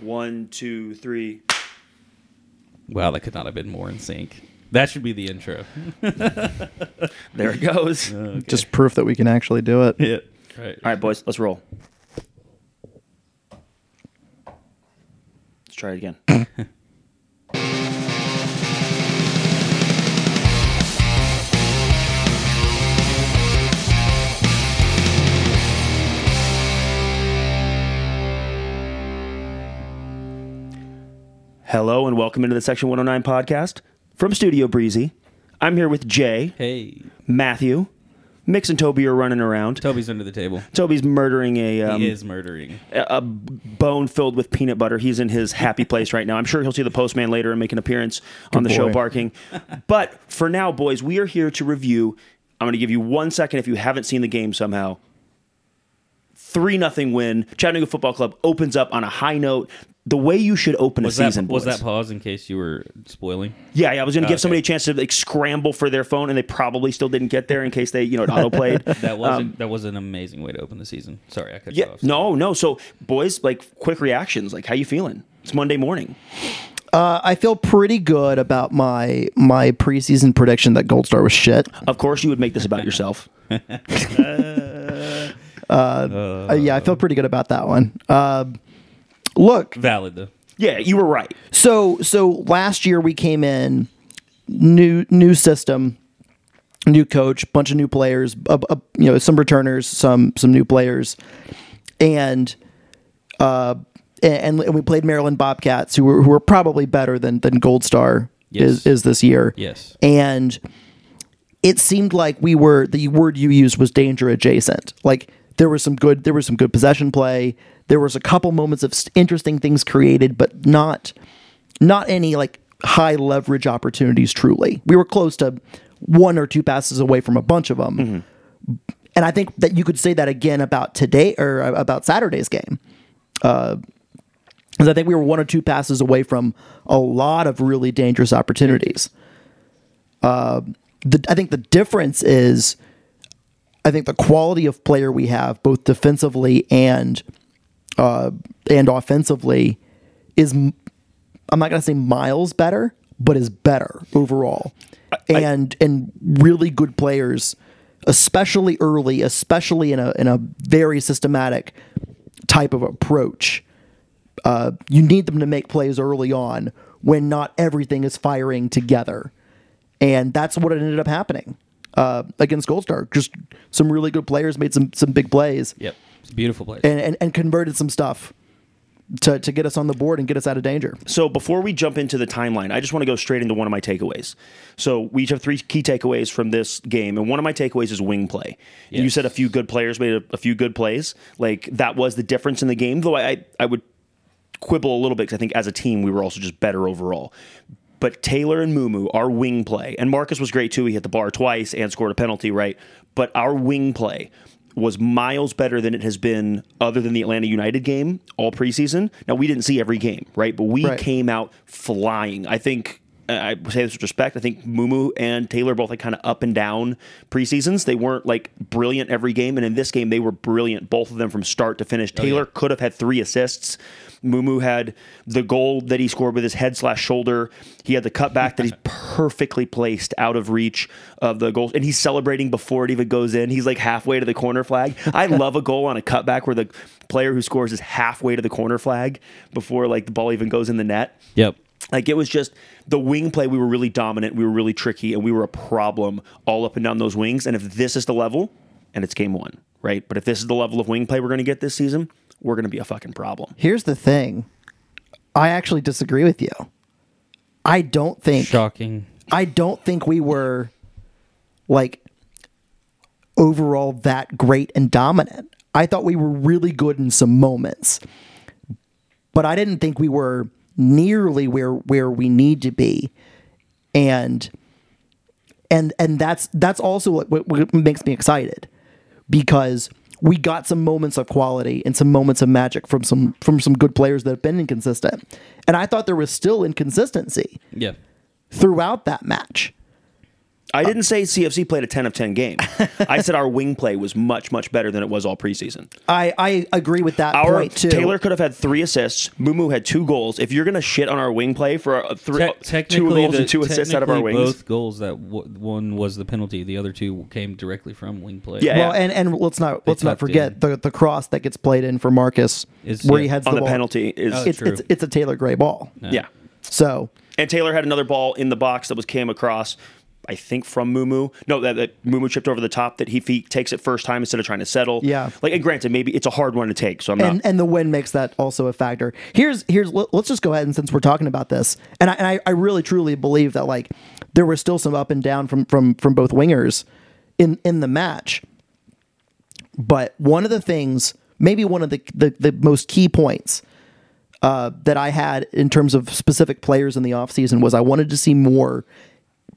One, two, three. Wow, that could not have been more in sync. That should be the intro. There it goes. All Just proof that we can actually do it. Yeah. Right. right, boys, let's roll. Let's try it again. Hello and welcome into the Section 109 podcast from Studio Breezy. I'm here with Jay, Hey, Matthew, Mix and Toby are running around. Toby's under the table. Toby's murdering a um, he is murdering. a a bone filled with peanut butter. He's in his happy place right now. I'm sure he'll see the postman later and make an appearance on the show barking. But for now, boys, we are here to review. I'm going to give you one second if you haven't seen the game somehow. Three nothing win. Chattanooga Football Club opens up on a high note. The way you should open Was a that season. was boys. that pause in case you were spoiling? Yeah, yeah. I was going to give Okay. somebody a chance to like scramble for their phone, and they probably still didn't get there in case they, you know, it auto played. That was that was an amazing way to open the season. Sorry, I cut you Um, yeah, off. no, no. So, boys, like, quick reactions. Like, how you feeling? It's Monday morning. Uh, I feel pretty good about my my preseason prediction that Gold Star was shit. Of course, you would make this about yourself. Uh, yeah, I feel pretty good about that one. Look, Valid though. Yeah, you were right. so so last year we came in new new system, new coach, bunch of new players, uh, uh, you know, some returners, some some new players, and uh, and, and we played Maryland Bobcats, who were who were probably better than than Gold Star Yes. is is this year. Yes. and it seemed like we were the word you used was danger adjacent. Like there was some good there was some good possession play. There was a couple moments of interesting things created, but not not any like high leverage opportunities. Truly, we were close to one or two passes away from a bunch of them. Mm-hmm. And I think that you could say that again about today or uh, about Saturday's game. Uh, because I think we were one or two passes away from a lot of really dangerous opportunities uh, the, I think the difference is I think the quality of player we have both defensively and uh, and offensively is I'm not going to say miles better, but is better overall. and and really good players, especially early, especially in a in a very systematic type of approach. Uh, you need them to make plays early on when not everything is firing together and that's what ended up happening uh, against Gold Star. Just some really good players made some some big plays Yep. It's a beautiful place. and, and, and converted some stuff to, to get us on the board and get us out of danger. So before we jump into the timeline, I just want to go straight into one of my takeaways. So we each have three key takeaways from this game, and one of my takeaways is wing play. And You said a few good players made a, a few good plays. Like that was the difference in the game. Though I I would quibble a little bit because I think as a team we were also just better overall. But Taylor and Mumu, our wing play, and Marcus was great too. He hit the bar twice and scored a penalty, right? But our wing play was miles better than it has been other than the Atlanta United game all preseason. Now we didn't see every game, right? But we Right. came out flying. I think I say this with respect. I think Mumu and Taylor both like kind of up and down preseasons. They weren't like brilliant every game, and in this game they were brilliant, both of them from start to finish. Oh, Taylor could have had three assists. Mumu had the goal that he scored with his head slash shoulder. He had the cutback that he's perfectly placed out of reach of the goal, and he's celebrating before it even goes in. He's like halfway to the corner flag. I love a goal on a cutback where the player who scores is halfway to the corner flag before like the ball even goes in the net. yep. Like it was just the wing play. We were really dominant. We were really tricky, and we were a problem all up and down those wings. And if this is the level, and it's game one, right? But if this is the level of wing play we're going to get this season, we're going to be a fucking problem. Here's the thing I actually disagree with you. I don't think Shocking. I don't think we were like overall that great and dominant. I thought we were really good in some moments. But I didn't think we were nearly where where we need to be. And and and that's that's also what, what, what makes me excited because we got some moments of quality and some moments of magic from some from some good players that have been inconsistent. And I thought there was still inconsistency Yeah. throughout that match. I didn't say CFC played a 10 of 10 game. I said our wing play was much, much better than it was all preseason. I, I agree with that Our point too. Taylor could have had three assists. Mumu had two goals. If you're going to shit on our wing play for a three, Te- two technically, goals the- and two assists out of our technically wings, Both goals that w- one was the penalty. The other two came directly from wing play. Yeah. well, and, and let's not let's not tucked forget in. the the cross that gets played in for Marcus, Is- where he yeah. heads on the, the ball. penalty is Oh, It's, True. it's it's a Taylor Gray ball. yeah. So And Taylor had another ball in the box that was came across. I think from Mumu. No, that, that Mumu chipped over the top. That he feet takes it first time instead of trying to settle. Yeah. Like, and granted, maybe it's a hard one to take. So I'm and not. and the win makes that also a factor. Here's here's let- let's just go ahead and since we're talking about this, and I, and I, I really truly believe that like there was still some up and down from from from both wingers in in the match. But one of the things, maybe one of the the, the most key points uh, that I had in terms of specific players in the offseason was I wanted to see more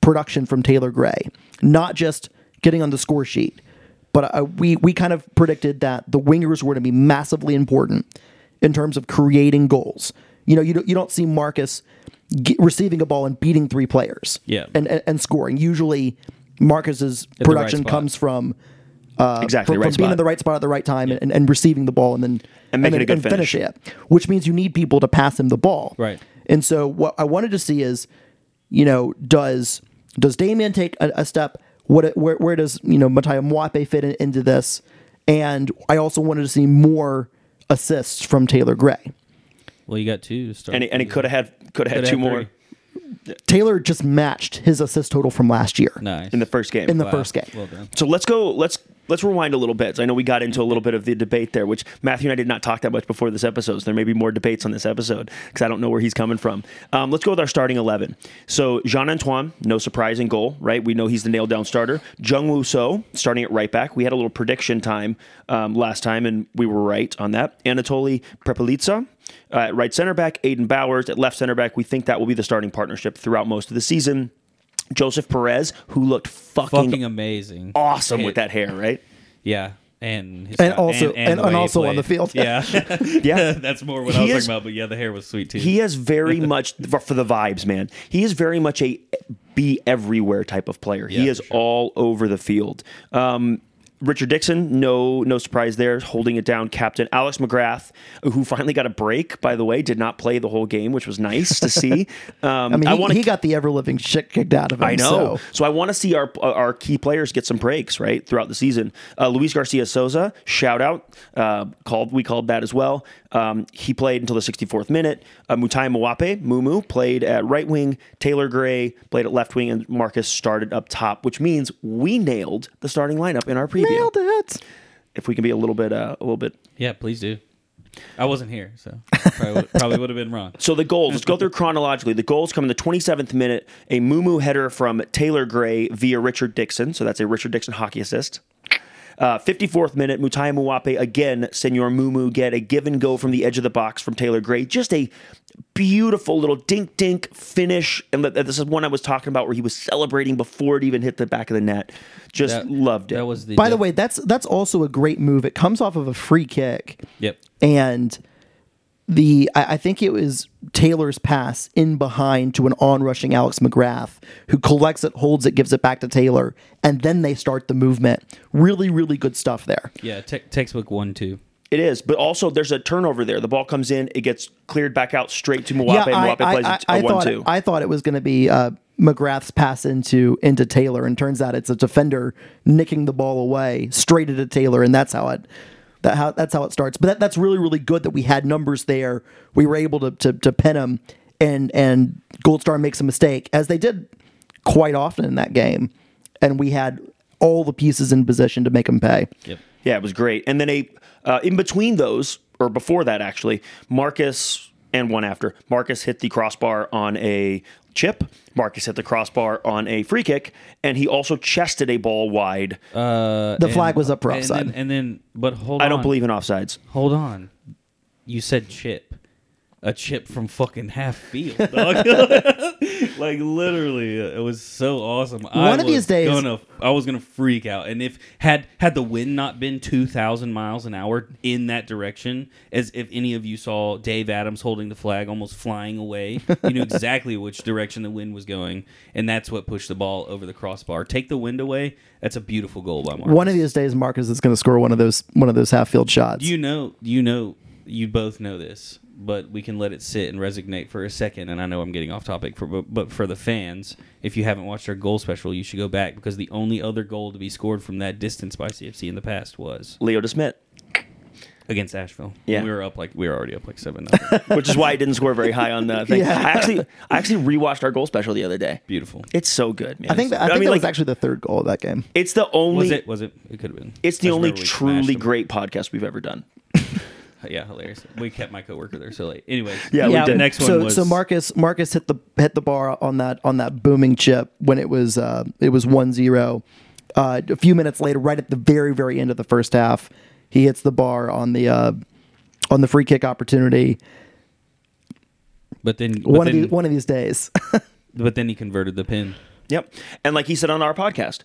production from Taylor Gray, not just getting on the score sheet, but uh, we we kind of predicted that the wingers were going to be massively important in terms of creating goals. You know, you don't, you don't see Marcus get, receiving a ball and beating three players, Yeah. and, and and scoring. Usually, Marcus's At the right production comes from uh, Exactly, from, right from being in the right spot at the right time and, and receiving the ball and then And making then, a good and finish finish. it, which means you need people to pass him the ball. Right. And so what I wanted to see is, you know, does does Damien take a, a step? What where where does you know Mataya Mwape fit in, into this? And I also wanted to see more assists from Taylor Gray. Well, you got two to start. and he, and he could have had could have had two more. Taylor just matched his assist total from last year Nice. in the first game. in the Wow. first game. Well done. So let's go. Let's let's rewind a little bit. So I know we got into a little bit of the debate there, which Matthew and I did not talk that much before this episode. So there may be more debates on this episode because I don't know where he's coming from. Um, let's go with our starting eleven. So Jean Antoine, no surprise in goal, right? We know he's the nailed down starter. Jung Woo So starting at right back. We had a little prediction time um, last time, and we were right on that. Anatoly Prepelitsa. Uh, at right center back, Aiden Bowers at left center back. We think that will be the starting partnership throughout most of the season. Joseph Perez, who looked fucking, Fucking amazing. awesome It- with that hair, right? Yeah. And his And style- also- and- the and way he also on the field. Yeah. Yeah. That's more what He I was is- talking about. But yeah, the hair was sweet too. He is very much for for the vibes, man. He is very much a be everywhere type of player. he is sure. all over the field. Um, Richard Dixon, no no surprise there, holding it down. Captain Alex McGrath, who finally got a break, by the way, did not play the whole game, which was nice to see. Um, I mean, he, wanna he got the ever living shit kicked out of him. I know. So. So, I want to see our our key players get some breaks right throughout the season. Uh, Luis Garcia Souza, shout out, uh, called we called that as well. Um, he played until the 64th minute. Uh, Mutai Mwape, Mumu, played at right wing. Taylor Gray played at left wing, and Marcus started up top, which means we nailed the starting lineup in our preview. Nailed it. If we can be a little bit, uh, a little bit yeah, please do. I wasn't here, so probably would, probably would have been wrong. So the goals, let's go through chronologically. The goals come in the 27th minute, a Mumu header from Taylor Gray via Richard Dixon. So that's a Richard Dixon hockey assist. Uh, 54th minute, Mutai Mwape again, Senor Mumu get a give and go from the edge of the box from Taylor Gray. Just a beautiful little dink dink finish. And this is one I was talking about where he was celebrating before it even hit the back of the net. Just That- loved it. That was the. By the way, that's that's also a great move. It comes off of a free kick. Yep. and the I, I think it was Taylor's pass in behind to an on-rushing Alex McGrath, who collects it, holds it, gives it back to Taylor, and then they start the movement. Really, really good stuff there. Yeah. Te- textbook one two. It is, but also there's a turnover there. The ball comes in, it gets cleared back out straight to Mwape, and I, Mwape I, plays I, a- I a thought one-two. I thought it was going to be uh, McGrath's pass into into Taylor, and turns out it's a defender nicking the ball away straight into Taylor, and that's how it. That how that's how it starts, but that, that's really really good that we had numbers there. We were able to to, to pin him, and and Gold Star makes a mistake as they did quite often in that game, and we had all the pieces in position to make him pay. Yep. Yeah, it was great. And then a uh, in between those, or before that actually, Marcus and one after Marcus hit the crossbar on a chip. Marcus hit the crossbar on a free kick, and he also chested a ball wide. Uh, The flag was up for and offside. then, and then, but hold on. I on. don't believe in offsides. Hold on. You said chip. A chip from fucking half field, dog. like literally, it was so awesome. I One of these days- gonna, I was gonna freak out. And if had had the wind not been two thousand miles an hour in that direction, as if any of you saw Dave Adams holding the flag, almost flying away, you knew exactly which direction the wind was going, and that's what pushed the ball over the crossbar. Take the wind away. That's a beautiful goal by Marcus. One of these days, Marcus is going to score one of those one of those half field shots. You know, you know, you both know this, but we can let it sit and resonate for a second. And I know I'm getting off topic, for but, but for the fans, if you haven't watched our goal special, you should go back because the only other goal to be scored from that distance by CFC in the past was Leo DeSmit, against Asheville. Yeah. we were up like we were already up like seven. nothing. which is why I didn't score very high on the thing. Yeah. I actually, I actually rewatched our goal special the other day. Beautiful. It's so good, man. I think that, I think mean, that like, was actually the third goal of that game. it's the only. Was it? Was it? It could have been. It's the only truly great podcast we've ever done. Yeah, hilarious. We kept my coworker there so late. Anyways, Yeah, we the did. next one so was so Marcus Marcus hit the hit the bar on that on that booming chip when it was uh, it was 1-0. Uh, a few minutes later, right at the very very end of the first half, he hits the bar on the uh, on the free kick opportunity. but then but One of these one of these days. but then he converted the pin. Yep. And like he said on our podcast,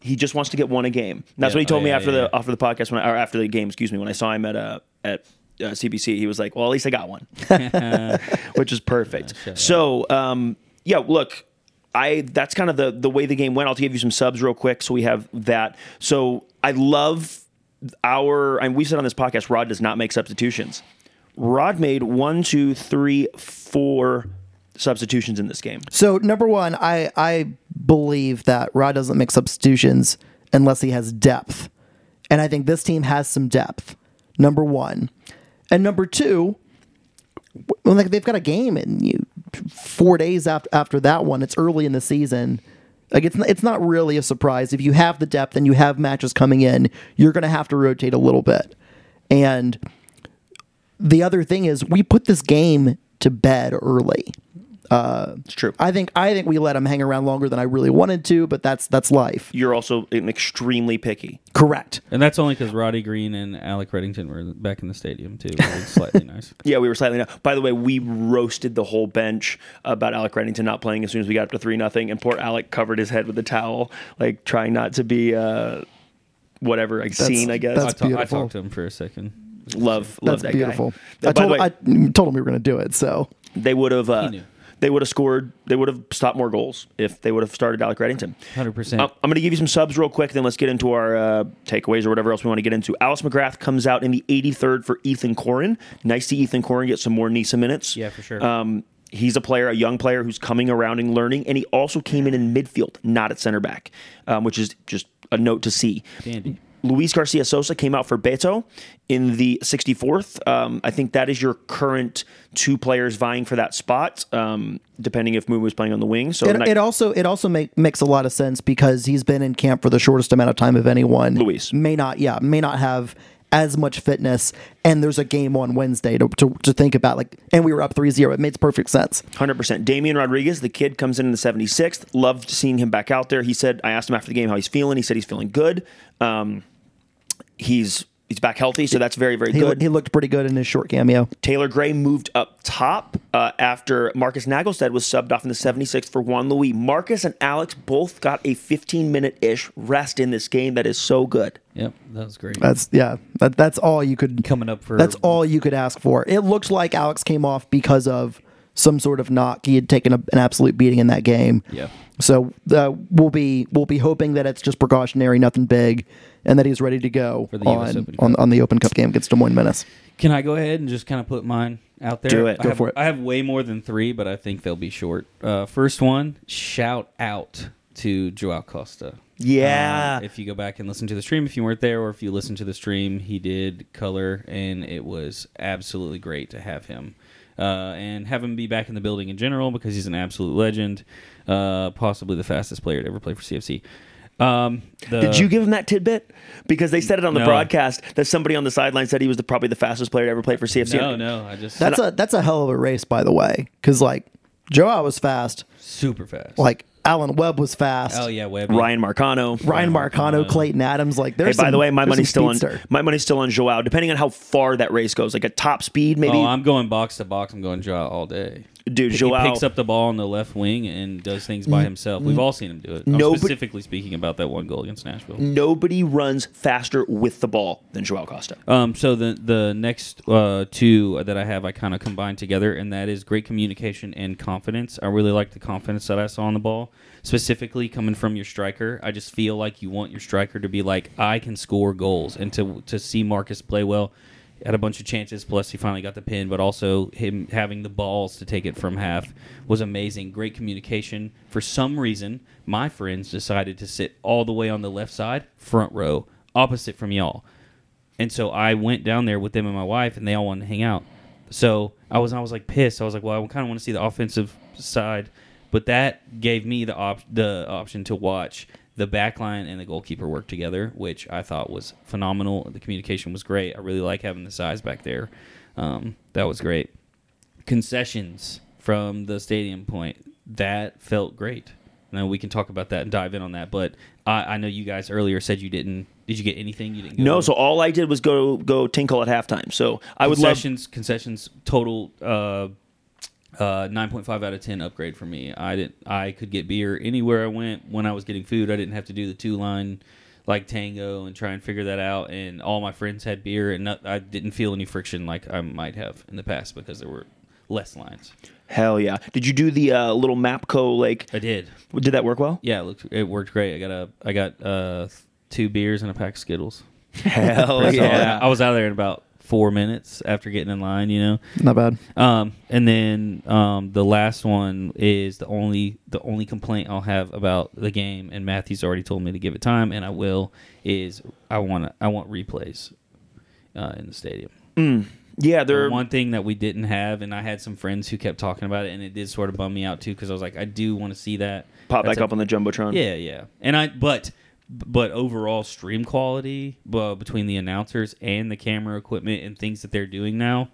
he just wants to get one a game. That's Yeah. what he told Oh, me after yeah, the yeah. after the podcast when I, or after the game, excuse me, when I saw him at uh at uh, CBC, he was like, "Well, at least I got one," which is perfect. so, um, yeah, look, I that's kind of the the way the game went. I'll give you some subs real quick, so we have that. So I love our, and we've said on this podcast, Rod does not make substitutions. Rod made one, two, three, four substitutions in this game. So number one, I I believe that Rod doesn't make substitutions unless he has depth, and I think this team has some depth. Number one, and number two, well, like they've got a game in you four days after after that one. It's early in the season. Like it's it's not really a surprise if you have the depth and you have matches coming in. You're going to have to rotate a little bit, and the other thing is we put this game to bed early. It's true. I think I think we let him hang around longer than I really wanted to, but that's that's life. You're also an extremely picky. Correct. And that's only because Roddy Green and Alec Reddington were back in the stadium too. slightly nice. Yeah, we were slightly. Now. By the way, we roasted the whole bench about Alec Reddington not playing as soon as we got up to three nothing, and poor Alec covered his head with a towel, like trying not to be uh, whatever like seen. I guess I, that's ta- I talked to him for a second. love love That's that beautiful. guy. I told way, I told him we were going to do it. So they would have. Uh, knew. They would have scored. They would have stopped more goals if they would have started Alec Reddington. Hundred percent. Um, I'm going to give you some subs real quick, then let's get into our uh, takeaways or whatever else we want to get into. Alex McGrath comes out in the 83rd for Ethan Corin. Nice to Ethan Corin get some more NISA minutes. Yeah, for sure. Um, he's a player, a young player who's coming around and learning, and he also came in in midfield, not at center back, um, which is just a note to see. Dandy. Luis Garcia Sosa came out for Beto in the 64th. Um, I think that is your current two players vying for that spot, um, depending if Mumu is playing on the wing. So it, ni- it also it also make, makes a lot of sense because he's been in camp for the shortest amount of time of anyone. Luis. may not yeah may not have as much fitness, and there's a game on Wednesday to to, to think about. Like, and we were up 3-0. It makes perfect sense. Hundred percent. Damian Rodriguez, the kid, comes in in the seventy sixth. Loved seeing him back out there. He said, I asked him after the game how he's feeling. He said he's feeling good. Um, he's he's back healthy, so that's very very He, good. looked, he looked pretty good in his short cameo. Taylor Gray moved up top uh, after Marcus Naglestad was subbed off in the 76th for Juan Louis. Marcus and Alex both got a 15 minute ish rest in this game. That is so good. Yep, that was great. That's yeah. That, that's all you could Coming up for That's all you could ask for. It looked like Alex came off because of some sort of knock. He had taken a, an absolute beating in that game. Yeah. So uh, we'll be we'll be hoping that it's just precautionary, nothing big, and that he's ready to go the on on, on the Open Cup game against Des Moines Menace. Can I go ahead and just kind of put mine out there? Do it. I Go have, for it. I have way more than three, but I think they'll be short. Uh, first one, shout out to Joao Costa. Yeah. Um, if you go back and listen to the stream, if you weren't there, or if you listen to the stream, he did color, and it was absolutely great to have him. Uh, and have him be back in the building in general because he's an absolute legend, uh, possibly the fastest player to ever play for CFC. Um, the- Did you give him that tidbit? Because they said it on the No. broadcast that somebody on the sideline said he was the, probably the fastest player to ever play for CFC. No, no, I just That's a that's a hell of a race, by the way, because like Joao was fast. super fast. Like Alan Webb was fast. Oh yeah, Webby. Ryan Marcano. Ryan Ryan Marcano, Marcano. Clayton Adams. Like, Hey, there's by some- the way, my money's some still on my money's still on Joao. Depending on how far that race goes, like at top speed, maybe. Oh, I'm going box to box. I'm going Joao all day. Dude, He picks up the ball on the left wing and does things by himself. We've all seen him do it. I'm specifically speaking about that one goal against Nashville. Nobody runs faster with the ball than Joao Costa. Um, so the the next uh, two that I have, I kind of combined together, and that is great communication and confidence. I really like the confidence that I saw on the ball, specifically coming from your striker. I just feel like you want your striker to be like, I can score goals, and to to see Marcus play well. Had a bunch of chances, plus he finally got the pin, but also him having the balls to take it from half was amazing. Great communication. For some reason, my friends decided to sit all the way on the left side, front row, opposite from y'all. And so I went down there with them and my wife, and they all wanted to hang out. So I was I was like pissed. I was like, well, I kind of want to see the offensive side, but that gave me the op- the option to watch the back line and the goalkeeper work together, which I thought was phenomenal. The communication was great. I really like having the size back there. Um, that was great. Concessions from the stadium point that felt great. Now we can talk about that and dive in on that. But I, I know you guys earlier said you didn't. Did you get anything? You didn't. Go No, so all I did was go go tinkle at halftime. So I would love concessions concessions total uh uh 9.5 out of 10 upgrade for me i didn't i could get beer anywhere i went when i was getting food i didn't have to do the two line like tango and try and figure that out and all my friends had beer and not, i didn't feel any friction like i might have in the past because there were less lines hell yeah. Did you do the uh, little Mapco like? i did Did that work well? yeah it looked it worked great i got a i got uh two beers and a pack of skittles Hell yeah. i was out there in about four minutes after getting in line you know Not bad. Um, and then um, the last one is the only the only complaint I'll have about the game, and Matthew's already told me to give it time, and I will. Is I want I want replays uh, in the stadium. Yeah, The they're one thing that we didn't have, and I had some friends who kept talking about it, and it did sort of bum me out too, because I was like, I do want to see that pop That's back a- up on the jumbotron. yeah, yeah. And I but but overall stream quality uh, between the announcers and the camera equipment and things that they're doing now,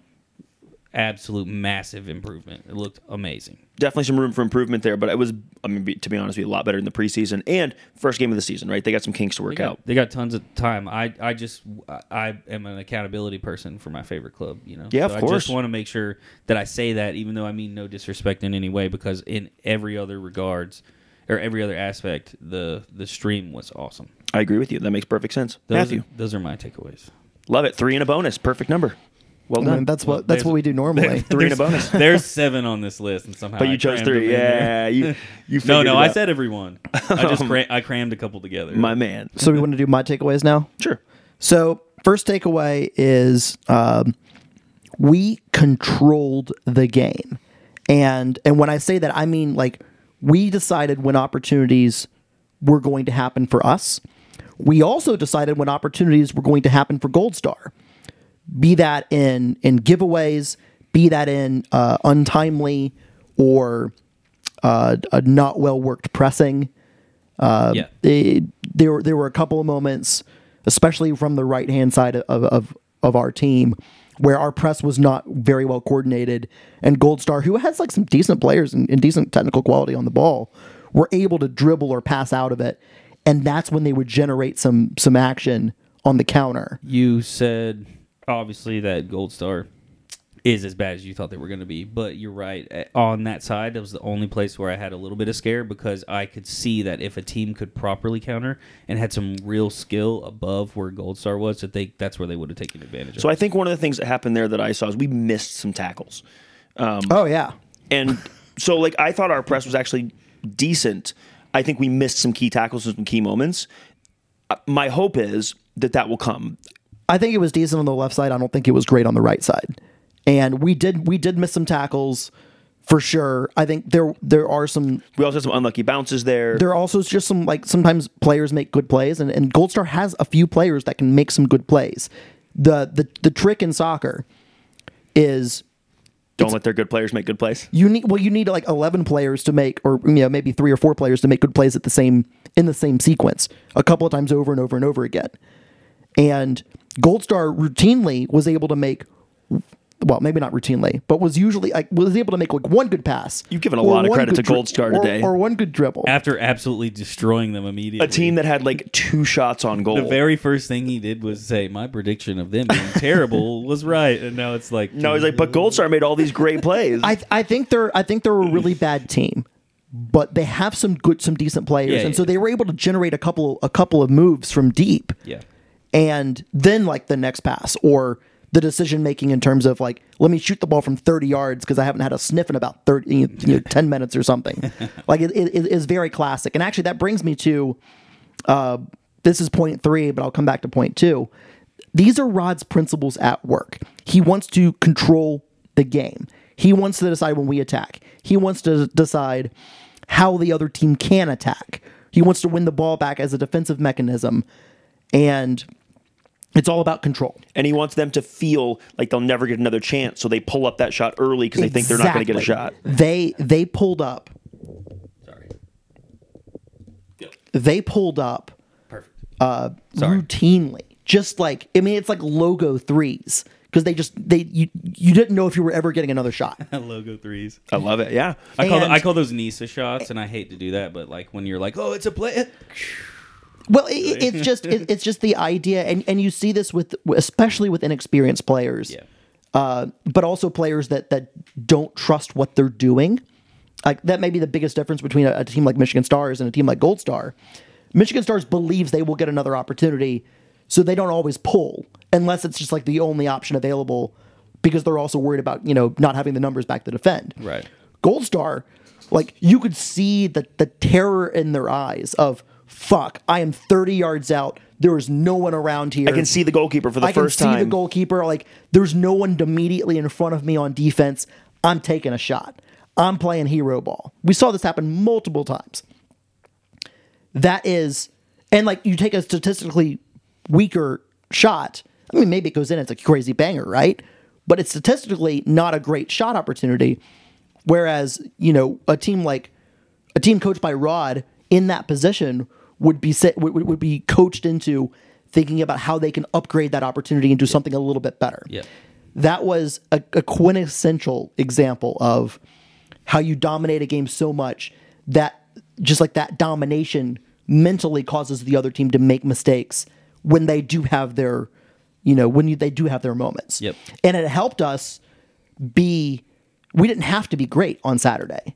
absolute massive improvement. It looked amazing. definitely some room for improvement there. But it was, I mean, be- to be honest, with you, a lot better in the preseason and first game of the season. Right? They got some kinks to They work got, out. they got tons of time. I I just I am an accountability person for my favorite club. You know. Yeah, of course. I just want to make sure that I say that, even though I mean no disrespect in any way, because in every other regards. Or every other aspect, the the stream was awesome. I agree with you. That makes perfect sense. Those Matthew, are, those are my takeaways. love it. Three and a bonus. Perfect number. Well I done. mean, that's Well, what that's what we do normally. Three and a bonus. There's seven on this list, and somehow But I you chose three. them in there. Yeah, you you No, no, it I said everyone. I just cra- I crammed a couple together. my man. so we want to do my takeaways now. Sure. So first takeaway is um, we controlled the game, and and when I say that, I mean like we decided when opportunities were going to happen for us. We also decided when opportunities were going to happen for Gold Star. Be that in in giveaways, be that in uh, untimely or uh, a not well worked pressing yeah, it, there were- there were a couple of moments, especially from the right hand side of, of of our team, where our press was not very well coordinated, and Gold Star, who has like some decent players and, and decent technical quality on the ball, were able to dribble or pass out of it, and that's when they would generate some some action on the counter. you said obviously that Gold Star is as bad as you thought they were going to be, but you're right. Eh, On that side, that was the only place where I had a little bit of scare because I could see that if a team could properly counter and had some real skill above where Gold Star was, that they that's where they would have taken advantage of. So I think one of the things that happened there that I saw is we missed some tackles. Oh yeah, And so, like, I thought our press was actually decent. I think we missed some key tackles and some key moments. Uh, My hope is that that will come. I think it was decent on the left side. I don't think it was great on the right side. And we did we did miss some tackles for sure. I think there there are some We also had some unlucky bounces there. there are also just some like sometimes players make good plays and, and Gold Star has a few players that can make some good plays. The the the trick in soccer is Don't let their good players make good plays. you need well you need like 11 players to make or you know maybe 3 or 4 players to make good plays at the same in the same sequence a couple of times over and over and over again. And Gold Star routinely was able to make well, maybe not routinely, but was usually like was able to make like one good pass. You've given a lot of credit to Gold Star or- today. or one good dribble. After absolutely destroying them immediately. A team that had like two shots on goal. the very first thing he did was say, "My prediction of them being terrible was right," and now it's like, no, he's like, but Gold Star made all these great plays. I I think they're I think they're a really bad team, but they have some good some decent players, Yeah, and yeah. so they were able to generate a couple a couple of moves from deep. yeah, and then like the next pass or the decision making in terms of like let me shoot the ball from 30 yards because I haven't had a sniff in about 30 you know, 10 minutes or something. Like it, it, it is very classic. And actually that brings me to uh, this is point three but I'll come back to point two. These are Rod's principles at work. He wants to control the game. He wants to decide when we attack. He wants to decide how the other team can attack. He wants to win the ball back as a defensive mechanism. And it's all about control. and he wants them to feel like they'll never get another chance, so they pull up that shot early because they think they're not going to get a shot. They they pulled up. sorry, They pulled up perfect. uh, Sorry. routinely, just like I mean, it's like logo threes because they just they you you didn't know if you were ever getting another shot. Logo threes. I love it. Yeah, I call And- I call those NISA shots, and I hate to do that, but like when you're like, "Oh, it's a play," Well, it, it- it's just it, it's just the idea, and and you see this with especially with inexperienced players, Yeah. uh, but also players that that don't trust what they're doing. Like that may be the biggest difference between a, a team like Michigan Stars and a team like Gold Star. Michigan Stars believes they will get another opportunity, so they don't always pull unless it's just like the only option available, because they're also worried about you know not having the numbers back to defend. Right. Gold Star, like you could see the the terror in their eyes of fuck. I am thirty yards out. There is no one around here. I can see the goalkeeper for the I can first see time. the goalkeeper. Like there's no one immediately in front of me on defense. I'm taking a shot. I'm playing hero ball. We saw this happen multiple times. That is, and like you take a statistically weaker shot. I mean, maybe it goes in. It's a crazy banger, right? But it's statistically not a great shot opportunity. Whereas you know a team like a team coached by Rod in that position would be set, would, would be coached into thinking about how they can upgrade that opportunity and do something a little bit better. Yeah. That was a, a quintessential example of how you dominate a game so much that just like that domination mentally causes the other team to make mistakes when they do have their you know when you, they do have their moments. Yep. And it helped us be we didn't have to be great on Saturday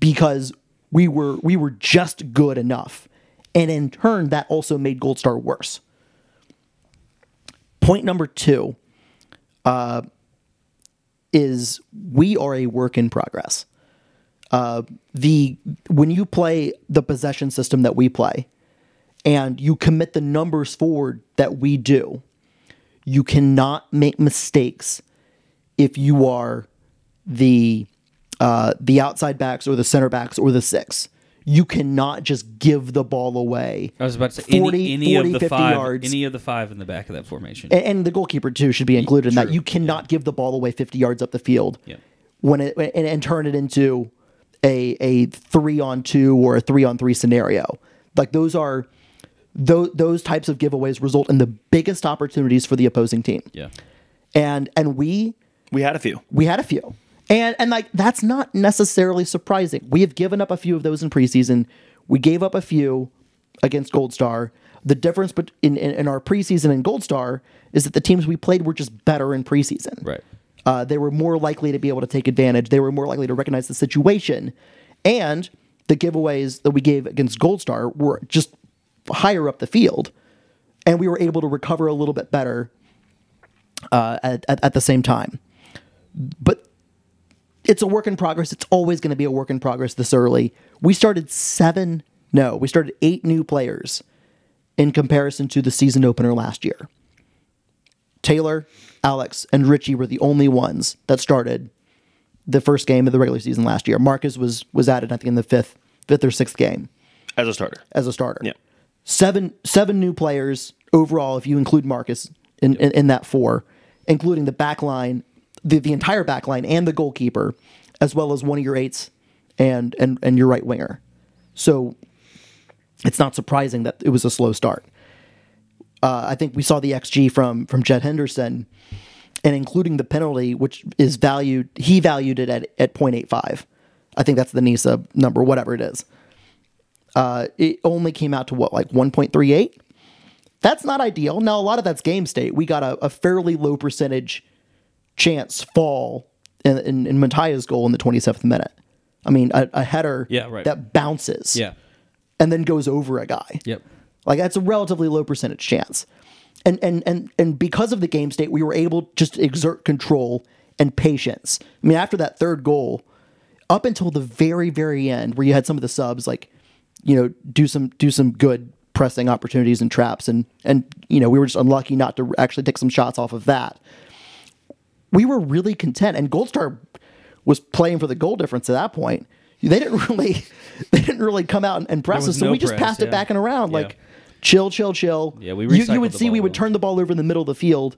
because we were we were just good enough. And in turn that also made Gold Star worse. Point number 2 uh, is we are a work in progress. Uh, the when you play the possession system that we play and you commit the numbers forward that we do, you cannot make mistakes if you are the uh, the outside backs or the center backs or the six. You cannot just give the ball away. I was about to say 40, any, any 40, of the 50 five, yards. any of the five in the back of that formation. and, and the goalkeeper too should be included in that. You cannot give the ball away 50 yards up the field Yeah. when it and, and turn it into a a three on two or a three on three scenario. Like those are those those types of giveaways result in the biggest opportunities for the opposing team. yeah, And and we we had a few. we had a few. And and like that's not necessarily surprising. We have given up a few of those in preseason. We gave up a few against Gold Star. The difference in, in, in our preseason and Gold Star is that the teams we played were just better in preseason. right. Uh, they were more likely to be able to take advantage. They were more likely to recognize the situation. And the giveaways that we gave against Gold Star were just higher up the field. And we were able to recover a little bit better uh, at, at, at the same time. But it's a work in progress. It's always going to be a work in progress this early. We started seven, no, we started eight new players in comparison to the season opener last year. Taylor, Alex, and Richie were the only ones that started the first game of the regular season last year. Marcus was was added, I think, in the fifth fifth or sixth game as a starter. as a starter. Yeah. Seven seven new players overall, if you include Marcus in, in, in that four, including the back line, the, the entire back line and the goalkeeper, as well as one of your eights and and, and your right winger. So it's not surprising that it was a slow start. Uh, I think we saw the XG from from Jed Henderson, and including the penalty, which is valued, he valued it at, at 0.85. I think that's the NISA number, whatever it is. Uh, it only came out to what, like 1.38? That's not ideal. Now, a lot of that's game state. We got a, a fairly low percentage chance fall in, in, in Mataya's goal in the 27th minute. I mean, a, a header Yeah, right. that bounces Yeah. and then goes over a guy. Yep. Like that's a relatively low percentage chance. And and and and because of the game state, we were able to just exert control and patience. I mean, after that third goal, up until the very very end, where you had some of the subs like, you know, do some do some good pressing opportunities and traps, and and you know we were just unlucky not to actually take some shots off of that. We were really content, and Gold Star was playing for the goal difference at that point. They didn't really, they didn't really come out and, and press us, so no we just press, passed it back and around Yeah. like chill, chill, chill. Yeah, we you, you would see we would turn the ball over in the middle of the field,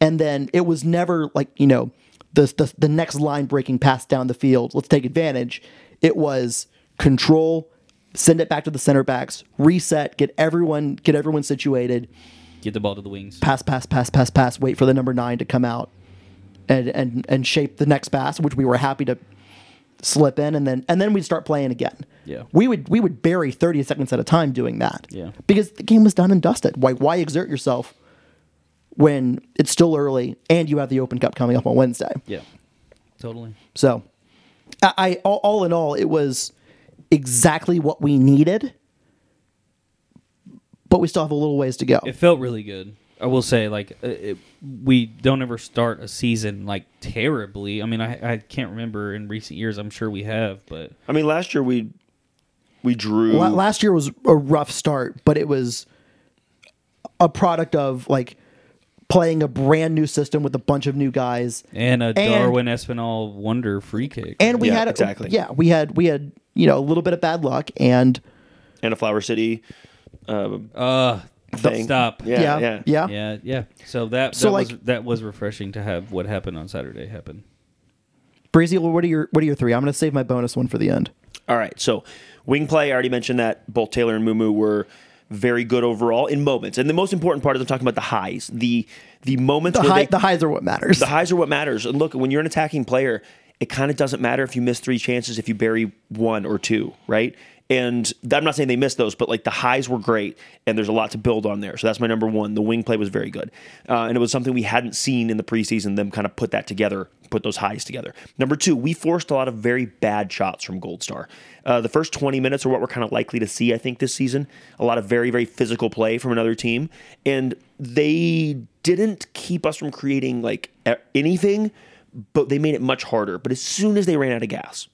and then it was never like you know the the, the next line breaking pass down the field. Let's take advantage. It was control, send it back to the center backs, reset, get everyone get everyone situated, Get the ball to the wings. pass, pass, pass, pass, pass. Wait for the number nine to come out, and and and shape the next pass, which we were happy to slip in, and then and then we'd start playing again. Yeah. we would we would bury thirty seconds at a time doing that. Yeah. because the game was done and dusted. Why why exert yourself when it's still early and you have the Open Cup coming up on Wednesday? Yeah. Totally. So, I, I all, all in all, it was exactly what we needed, but we still have a little ways to go. It felt really good. I will say, like, uh, it, we don't ever start a season like terribly. I mean, I, I can't remember in recent years. I'm sure we have, but I mean, last year we we drew. La- last year was a rough start, but it was a product of like playing a brand new system with a bunch of new guys. and a Darwin Espinal wonder free kick. And we Yeah, had exactly. yeah, we had we had you know a little bit of bad luck and and a Flower City uh, uh, thing. stop. Yeah, yeah yeah, yeah. yeah, yeah. So that So, that was like- that was refreshing to have what happened on Saturday happen. Breezy, what are your what are your three? I'm going to save my bonus one for the end. All right. So wing play, I already mentioned that both Taylor and Mumu were very good overall in moments. And the most important part is I'm talking about the highs. The the moments The where high they, the highs are what matters. the highs are what matters. And look, when you're an attacking player, it kind of doesn't matter if you miss three chances if you bury one or two, right? And I'm not saying they missed those, but like the highs were great, and there's a lot to build on there. So that's my number one. The wing play was very good, uh, and it was something we hadn't seen in the preseason. Them kind of put that together, put those highs together. Number two, we forced a lot of very bad shots from Gold Star. Uh, the first 20 minutes are what we're kind of likely to see, I think, this season. A lot of very, very physical play from another team, and they didn't keep us from creating like anything, but they made it much harder. But as soon as they ran out of gas,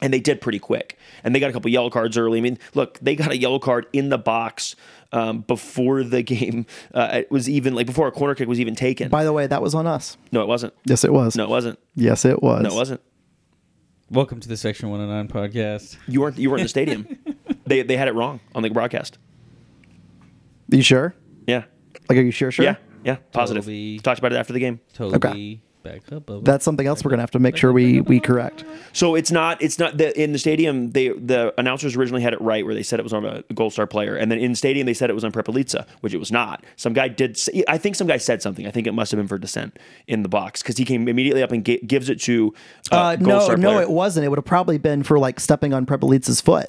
and they did pretty quick. And they got a couple yellow cards early. I mean, look, they got a yellow card in the box um, before the game uh, it was even like before a corner kick was even taken. By the way, that was on us. no, it wasn't. Yes, it was. No, it wasn't. Yes, it was. No, it wasn't. Welcome to the Section 109 podcast. You weren't. You weren't in the stadium. they they had it wrong on the broadcast. you sure? Yeah. Like, are you sure? Sure. Yeah. Yeah. Positive. Totally. Talked about it after the game. Totally back up. Bubba. That's something else we're gonna have to make sure we we correct. So it's not. It's not the in the stadium. They the announcers originally had it right where they said it was on a Gold Star player, and then in stadium they said it was on Prepelitsa, which it was not. Some guy did. Say, I think some guy said something. I think it must have been for dissent in the box because he came immediately up and ga- gives it to uh, Uh, Gold no, Star no, player. it wasn't. It would have probably been for like stepping on Prepelitsa's foot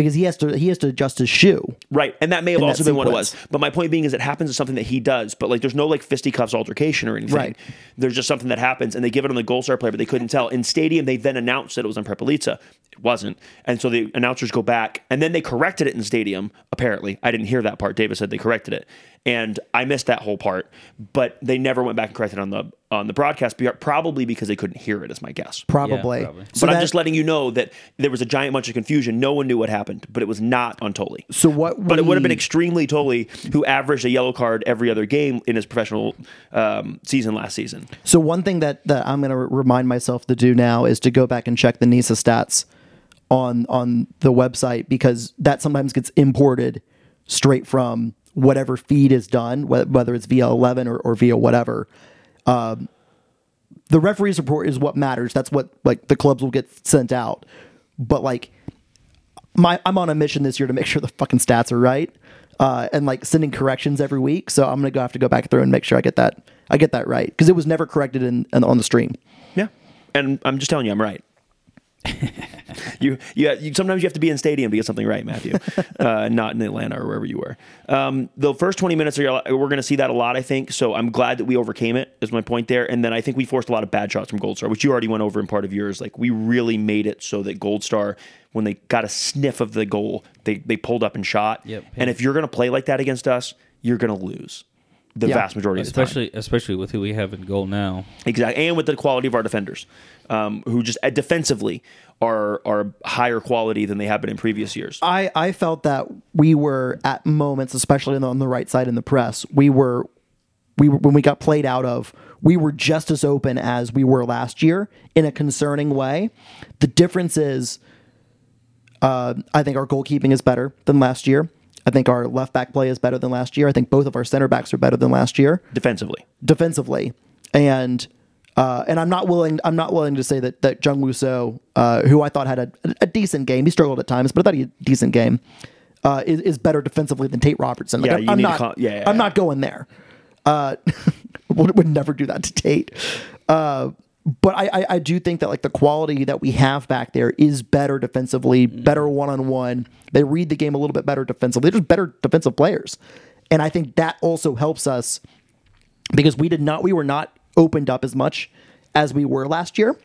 because he has to he has to adjust his shoe. Right, and that may have also been what it was. But my point being is, it happens to something that he does. But like, there's no like fisticuffs altercation or anything. Right. There's just something that happens, and they give it on the Gold Star player, but they couldn't tell. In stadium, they then announced that it was on Prepelitsa. It wasn't, and so the announcers go back, and then they corrected it in stadium. Apparently, I didn't hear that part. Davis said they corrected it, and I missed that whole part. But they never went back and corrected it on the on the broadcast, probably because they couldn't hear it. Is my guess. Probably. probably. So but I'm just letting you know that there was a giant bunch of confusion. No one knew what happened, but it was not on Tolly. So what? But it would have been extremely Tolly, who averaged a yellow card every other game in his professional um, season last season. So one thing that that I'm going to remind myself to do now is to go back and check the NISA stats on on the website because that sometimes gets imported straight from whatever feed is done, whether it's via 11 or, or via whatever. Um, the referees report is what matters. That's what like the clubs will get sent out. But like my I'm on a mission this year to make sure the fucking stats are right. Uh, and like sending corrections every week. So I'm gonna go have to go back through and make sure I get that I get that right because it was never corrected in, in on the stream. Yeah, and I'm just telling you, I'm right. you, you, you, sometimes you have to be in stadium to get something right, Matthew. uh, not in Atlanta or wherever you were. Um, the first 20 minutes, are, we're going to see that a lot, I think. So I'm glad that we overcame it. Is my point there. And then I think we forced a lot of bad shots from Gold Star, which you already went over in part of yours. Like we really made it so that Gold Star, when they got a sniff of the goal, they they pulled up and shot. Yep. And if you're going to play like that against us, you're going to lose the Yeah. vast majority of the time. especially especially with who we have in goal now. Exactly, and with the quality of our defenders, um, who just uh, defensively are are higher quality than they have been in previous years. I, I felt that we were at moments, especially on the, on the right side in the press, we were we were, when we got played out of, we were just as open as we were last year in a concerning way. The difference is, uh, I think our goalkeeping is better than last year. I think our left back play is better than last year. I think both of our center backs are better than last year defensively. defensively, and uh, and I'm not willing. I'm not willing to say that that Jung Woo uh, who I thought had a, a decent game, he struggled at times, but I thought he had a decent game, uh, is, is better defensively than Tate Robertson. Like, Yeah, I'm, you I'm not. call- yeah, yeah, I'm yeah. not going there. Uh, would, would never do that to Tate. Uh, but I, I, I do think that like the quality that we have back there is better defensively, better one on one. They read the game a little bit better defensively. They're just better defensive players, and I think that also helps us because we did not we were not opened up as much as we were last year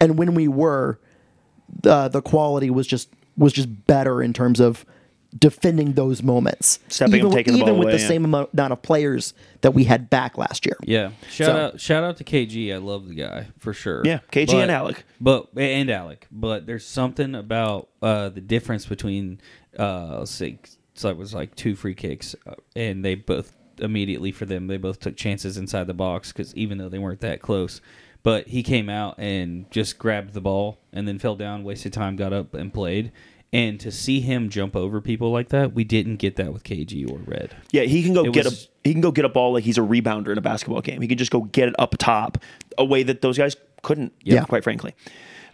and when we were the the quality was just was just better in terms of defending those moments Stepping even, up, taking the ball with away, the yeah. same amount of players that we had back last year Yeah. Shout So- out shout out to KG. I love the guy for sure. Yeah, KG But- and Alec. But and Alec. But there's something about uh, the difference between uh let's see so it was like two free kicks uh, and they both immediately for them they both took chances inside the box cuz even though they weren't that close but he came out and just grabbed the ball and then fell down wasted time got up and played and to see him jump over people like that we didn't get that with KG or Red Yeah, he can go It get was- a he can go get a ball like he's a rebounder in a basketball game. He can just go get it up top a way that those guys couldn't. Yeah. quite frankly.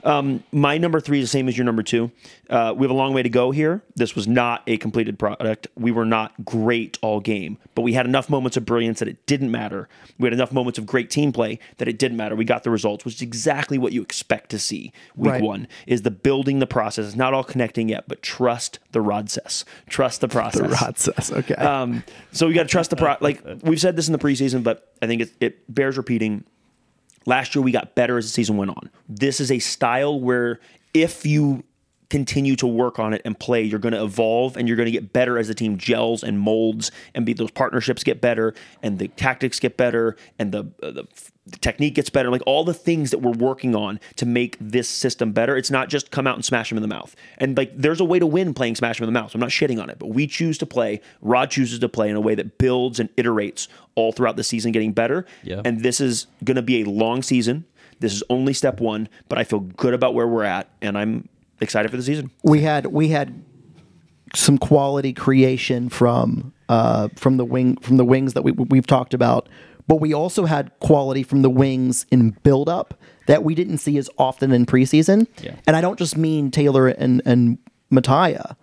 Um, my number three is the same as your number two. Uh, we have a long way to go here. This was not a completed product. We were not great all game, but we had enough moments of brilliance that it didn't matter. We had enough moments of great team play that it didn't matter. We got the results, which is exactly what you expect to see. Week Right. one is the building the process. It's not all connecting yet, but trust the process. Trust the process. The says okay Um, so we got to trust the pro. Like we've said this in the preseason, but I think it, it bears repeating. Last year we got better as the season went on. This is a style where if you continue to work on it and play, you're going to evolve and you're going to get better as the team gels and molds and be those partnerships get better and the tactics get better and the, uh, the the technique gets better. Like all the things that we're working on to make this system better. It's not just come out and smash them in the mouth. And like there's a way to win playing smash them in the mouth. So I'm not shitting on it, but we choose to play. Rod chooses to play in a way that builds and iterates all throughout the season, getting better. Yeah. And this is going to be a long season. This is only step one, but I feel good about where we're at, and I'm excited for the season. we had we had some quality creation from uh, from the wing from the wings that we we've talked about, but we also had quality from the wings in build up that we didn't see as often in preseason. Yeah. And I don't just mean Taylor and and Mattia,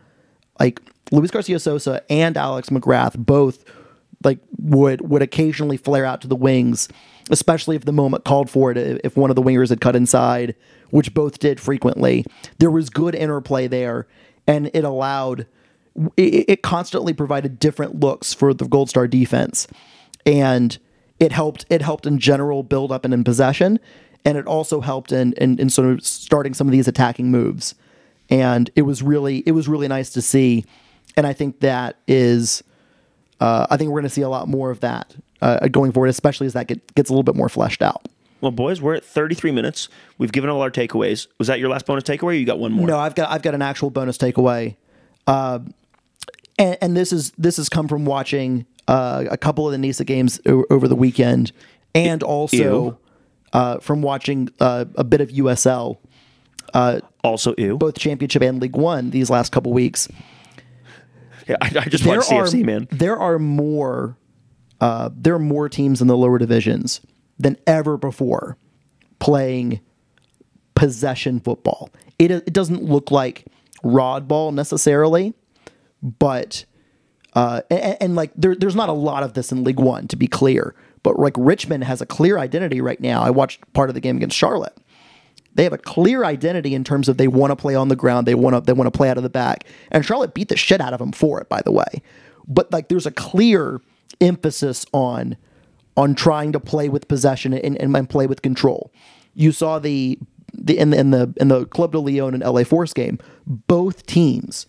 like Luis Garcia Sosa and Alex McGrath both like would would occasionally flare out to the wings, especially if the moment called for it. If one of the wingers had cut inside, which both did frequently, there was good interplay there, and it allowed. It, it constantly provided different looks for the Gold Star defense, and it helped. It helped in general build up and in possession, and it also helped in in, in sort of starting some of these attacking moves. And it was really it was really nice to see, and I think that is uh, I think we're going to see a lot more of that uh, going forward, especially as that get, gets a little bit more fleshed out. Well, boys, we're at 33 minutes. We've given all our takeaways. Was that your last bonus takeaway? Or you got one more? No, I've got I've got an actual bonus takeaway, uh, and, and this is this has come from watching uh, a couple of the NISA games o- over the weekend, and also uh, from watching uh, a bit of USL, Also, ew. both Championship and League One these last couple weeks. yeah, I, I just want CFC, are man. there are more uh, there are more teams in the lower divisions than ever before playing possession football. It it doesn't look like rod ball necessarily, but uh, and, and like there, there's not a lot of this in League One to be clear, but like Richmond has a clear identity right now. I watched part of the game against Charlotte. They have a clear identity in terms of they want to play on the ground, they want to they want to play out of the back, and Charlotte beat the shit out of them for it, by the way. But like, there's a clear emphasis on on trying to play with possession and, and play with control. You saw the the in the in the in the Club de Lyon and LA Force game, both teams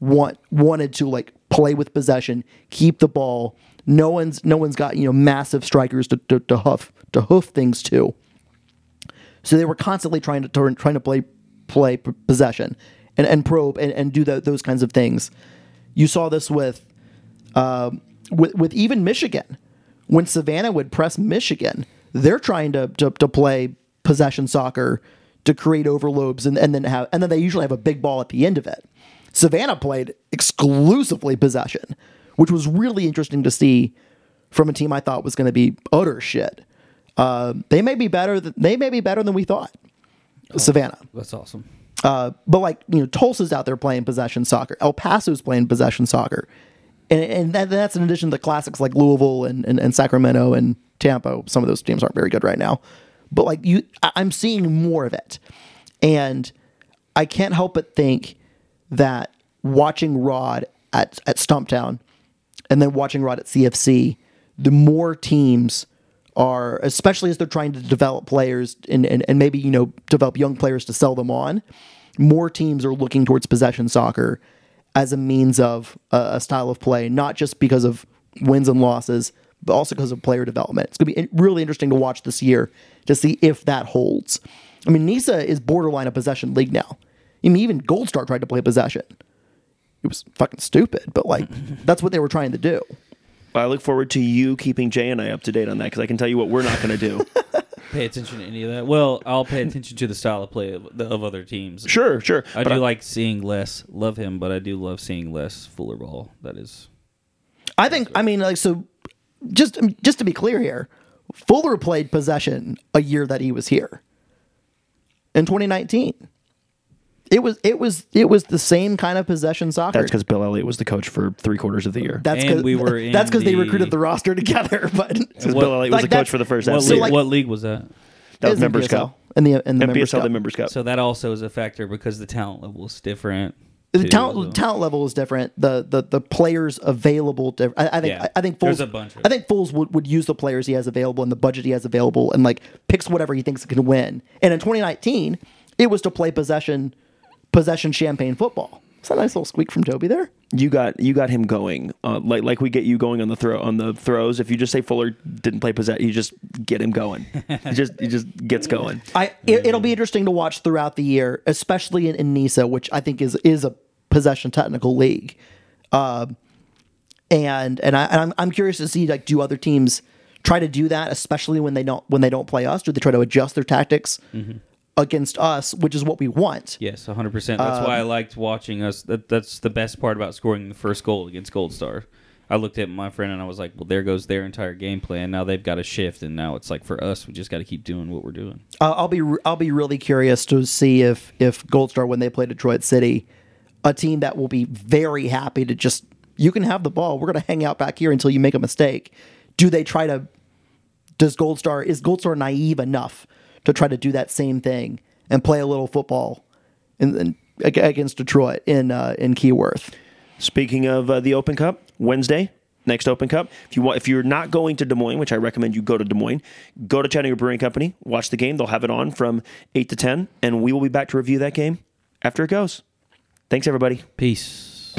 want wanted to like play with possession, keep the ball. No one's no one's got you know massive strikers to to, to hoof to hoof things to. So they were constantly trying to turn, trying to play play possession and, and probe and, and do the, those kinds of things. You saw this with, um, with with even Michigan when Savannah would press Michigan. They're trying to to, to play possession soccer to create overloads and, and then have and then they usually have a big ball at the end of it. Savannah played exclusively possession, which was really interesting to see from a team I thought was going to be utter shit. Uh, they may be better. Than, they may be better than we thought. Oh, Savannah. That's awesome. Uh, but like you know, Tulsa's out there playing possession soccer. El Paso's playing possession soccer, and, and that, that's in addition to the classics like Louisville and, and, and Sacramento and Tampa. Some of those teams aren't very good right now, but like you, I'm seeing more of it, and I can't help but think that watching Rod at at Stumptown, and then watching Rod at CFC, the more teams are, especially as they're trying to develop players and, and, and maybe, you know, develop young players to sell them on, more teams are looking towards possession soccer as a means of uh, a style of play, not just because of wins and losses, but also because of player development. It's going to be really interesting to watch this year to see if that holds. I mean, NISA is borderline a possession league now. I mean, even Gold Star tried to play possession. It was fucking stupid, but like, that's what they were trying to do. I look forward to you keeping Jay and I up to date on that because I can tell you what we're not going to do. pay attention to any of that. Well, I'll pay attention to the style of play of, of other teams. Sure, sure. I but do I, like seeing less. Love him, but I do love seeing less Fuller ball. That is. I think. I mean, like so. Just just to be clear here, Fuller played possession a year that he was here. In 2019. It was it was it was the same kind of possession soccer. That's because Bill Elliott was the coach for three quarters of the year. That's because we were. that's because the... they recruited the roster together. But because Bill Elliott was like the coach for the first. What, league, like, what league was that? That was Members Cup. and the in the members Cup. the Members Cup. So that also is a factor because the talent level is different. The talent talent level is different. The the the players available. Different. I, I think yeah. I, I, think Foles. a bunch. I think Foles would, would use the players he has available and the budget he has available and like picks whatever he thinks can win. And in 2019, it was to play possession possession champagne football. Is that a nice little squeak from Toby there? You got you got him going, uh, like like we get you going on the throw on the throws. If you just say Fuller didn't play possession, you just get him going. he just he just gets going. I it, will be interesting to watch throughout the year, especially in, in NISA, which I think is is a possession technical league. Uh, and and I and I'm I'm curious to see like do other teams try to do that, especially when they don't when they don't play us? Do they try to adjust their tactics? Mm-hmm against us, which is what we want. Yes, 100%. That's um, why I liked watching us. That, that's the best part about scoring the first goal against Gold Star. I looked at my friend and I was like, well, there goes their entire game plan. Now they've got to shift, and now it's like for us, we just got to keep doing what we're doing. Uh, I'll be I'll be really curious to see if if Gold Star when they play Detroit City, a team that will be very happy to just you can have the ball. We're going to hang out back here until you make a mistake. Do they try to? Does Gold Star is Gold Star naive enough to try to do that same thing and play a little football in, in, against Detroit in uh, in Keyworth. Speaking of uh, the Open Cup, Wednesday next Open Cup. If you want, if you're not going to Des Moines, which I recommend you go to Des Moines, go to Chattanooga Brewing Company, watch the game. They'll have it on from eight to ten, and we will be back to review that game after it goes. Thanks, everybody. Peace.